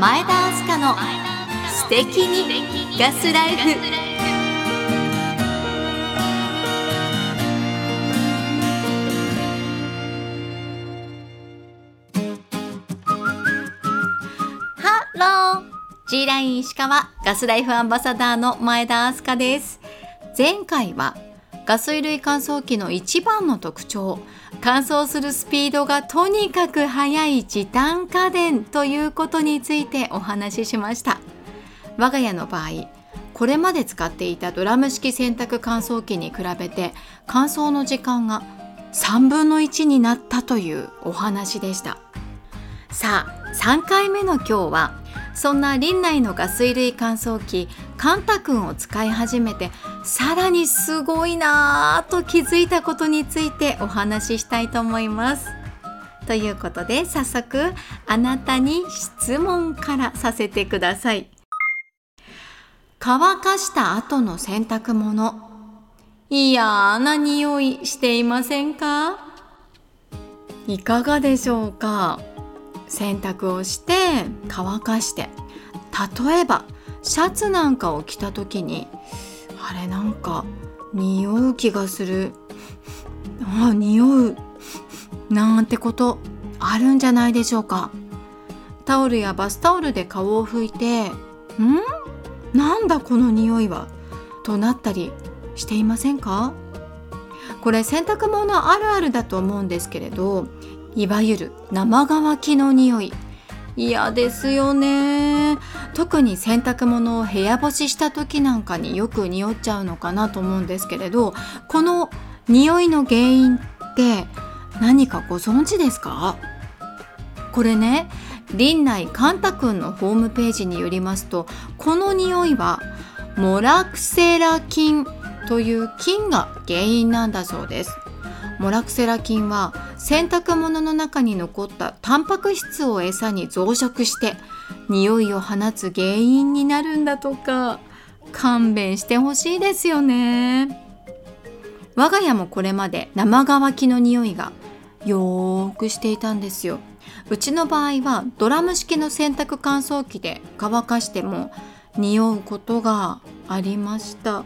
前田明日香の素敵にガスライフ。ハロー。G ライン石川ガスライフアンバサダーの前田明日香です。前回はガス衣類乾燥機の一番の特徴乾燥するスピードがとにかく速い時短家電ということについてお話ししました。我が家の場合これまで使っていたドラム式洗濯乾燥機に比べて乾燥の時間が3分の1になったというお話でした。さあ3回目の今日はそんな林内のガス類乾燥機カンタ君を使い始めてさらにすごいなぁと気づいたことについてお話ししたいと思います。ということで早速あなたに質問からさせてください。乾かした後の洗濯物。嫌な匂いしていませんか？いかがでしょうか？洗濯をして乾かして例えばシャツなんかを着た時にあれなんか匂う気がする。あ匂う。なんてことあるんじゃないでしょうか。タオルやバスタオルで顔を拭いて「ん？なんだこの匂いは」となったりしていませんか？これ洗濯物あるあるだと思うんですけれどいわゆる生乾きの匂い。嫌ですよね。特に洗濯物を部屋干しした時なんかによく匂っちゃうのかなと思うんですけれどこの匂いの原因って何かご存知ですか？これね林内カンタ君のホームページによりますとこの匂いはモラクセラ菌という菌が原因なんだそうです。モラクセラ菌は洗濯物の中に残ったタンパク質を餌に増殖して匂いを放つ原因になるんだとか勘弁してほしいですよね。我が家もこれまで生乾きの匂いがよーくしていたんですよ。うちの場合はドラム式の洗濯乾燥機で乾かしても匂うことがありました。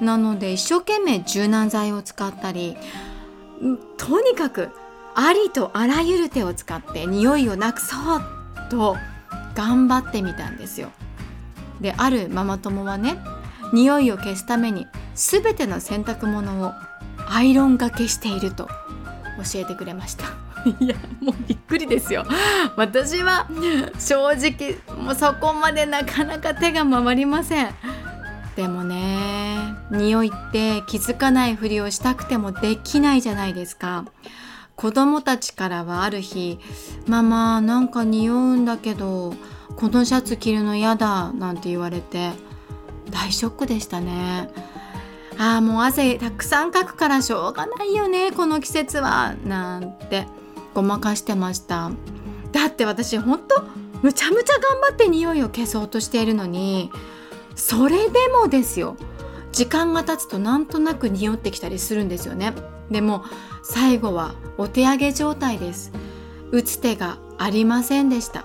なので一生懸命柔軟剤を使ったりとにかくありとあらゆる手を使って匂いをなくそうと頑張ってみたんですよ。であるママ友はね匂いを消すために全ての洗濯物をアイロンがけしていると教えてくれました。いやもうびっくりですよ。私は正直もうそこまでなかなか手が回りません。でもね匂いって気づかないふりをしたくてもできないじゃないですか。子供たちからはある日「ママなんか匂うんだけどこのシャツ着るの嫌だ」なんて言われて大ショックでしたね。ああもう汗たくさんかくからしょうがないよねこの季節はなんてごまかしてました。だって私ほんとむちゃむちゃ頑張って匂いを消そうとしているのにそれでもですよ。時間が経つとなんとなく匂ってきたりするんですよね。でも最後はお手上げ状態です。打つ手がありませんでした。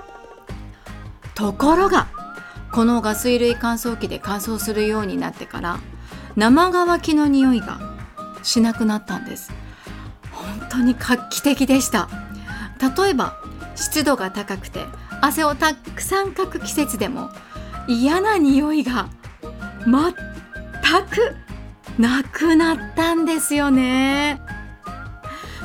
ところがこのガス衣類乾燥機で乾燥するようになってから生乾きの匂いがしなくなったんです。本当に画期的でした。例えば湿度が高くて汗をたくさんかく季節でも嫌な匂いが全くなくなったんですよね。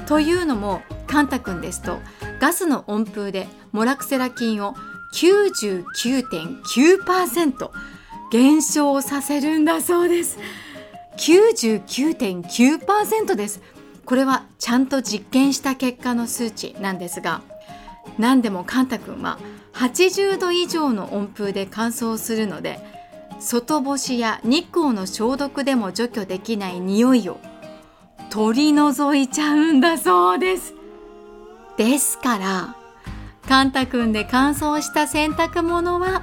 というのもカンタ君ですとガスの温風でモラクセラ菌を99.9%減少させるんだそうです。99.9%です。これはちゃんと実験した結果の数値なんですが何でもカンタ君は80度以上の温風で乾燥するので外干しや日光の消毒でも除去できない匂いを取り除いちゃうんだそうです。ですからカンタ君で乾燥した洗濯物は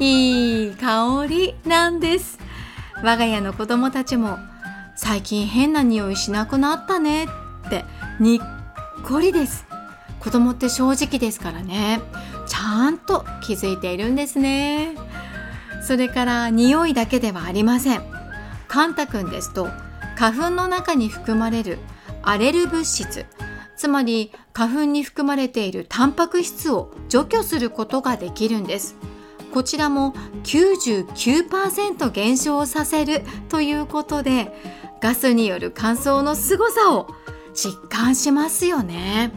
いい香りなんです。我が家の子供たちも最近変な匂いしなくなったねってにっこりです。子供って正直ですからね。ちゃんと気づいているんですね。それから匂いだけではありません。カンタ君ですと花粉の中に含まれるアレル物質つまり花粉に含まれているタンパク質を除去することができるんです。こちらも99%減少させるということでガスによる乾燥の凄さを実感しますよね。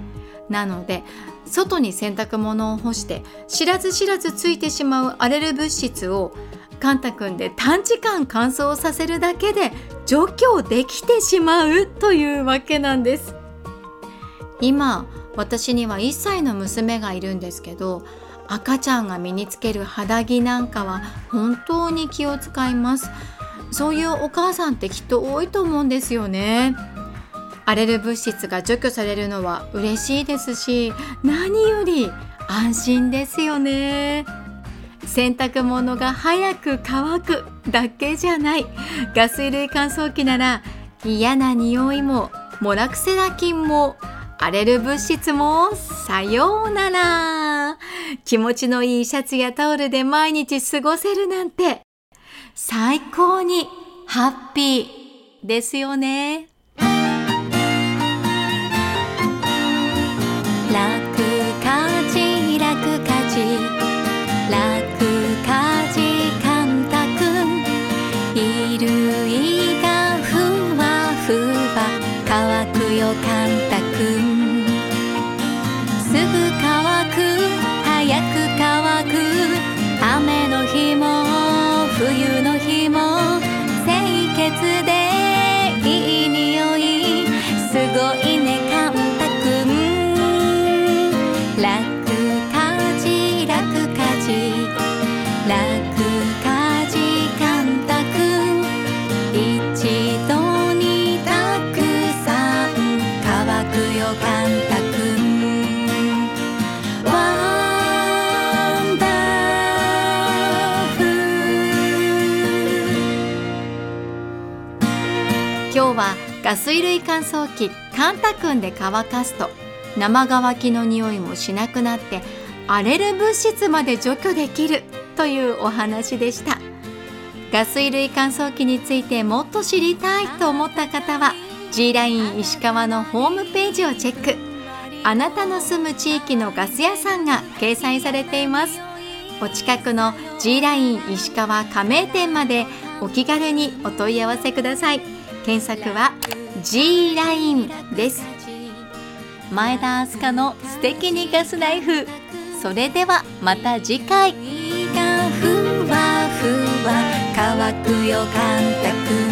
なので外に洗濯物を干して知らず知らずついてしまうアレル物質をカンタ君で短時間乾燥させるだけで除去できてしまうというわけなんです。今私には1歳の娘がいるんですけど赤ちゃんが身につける肌着なんかは本当に気を使います。そういうお母さんってきっと多いと思うんですよね。アレル物質が除去されるのは嬉しいですし何より安心ですよね。洗濯物が早く乾くだけじゃない。ガス類乾燥機なら嫌な匂いもモラクセラ菌もアレル物質もさようなら。気持ちのいいシャツやタオルで毎日過ごせるなんて最高にハッピーですよね。ガ水類乾燥機カンタ君で乾かすと生乾きの匂いもしなくなってアレル物質まで除去できるというお話でした。ガ水類乾燥機についてもっと知りたいと思った方は G ライン石川のホームページをチェック。あなたの住む地域のガス屋さんが掲載されています。お近くの G ライン石川加盟店までお気軽にお問い合わせください。検索は G ラインです。前田明日香の素敵にガスライフ。それではまた次回。ふわふわ乾くよ感覚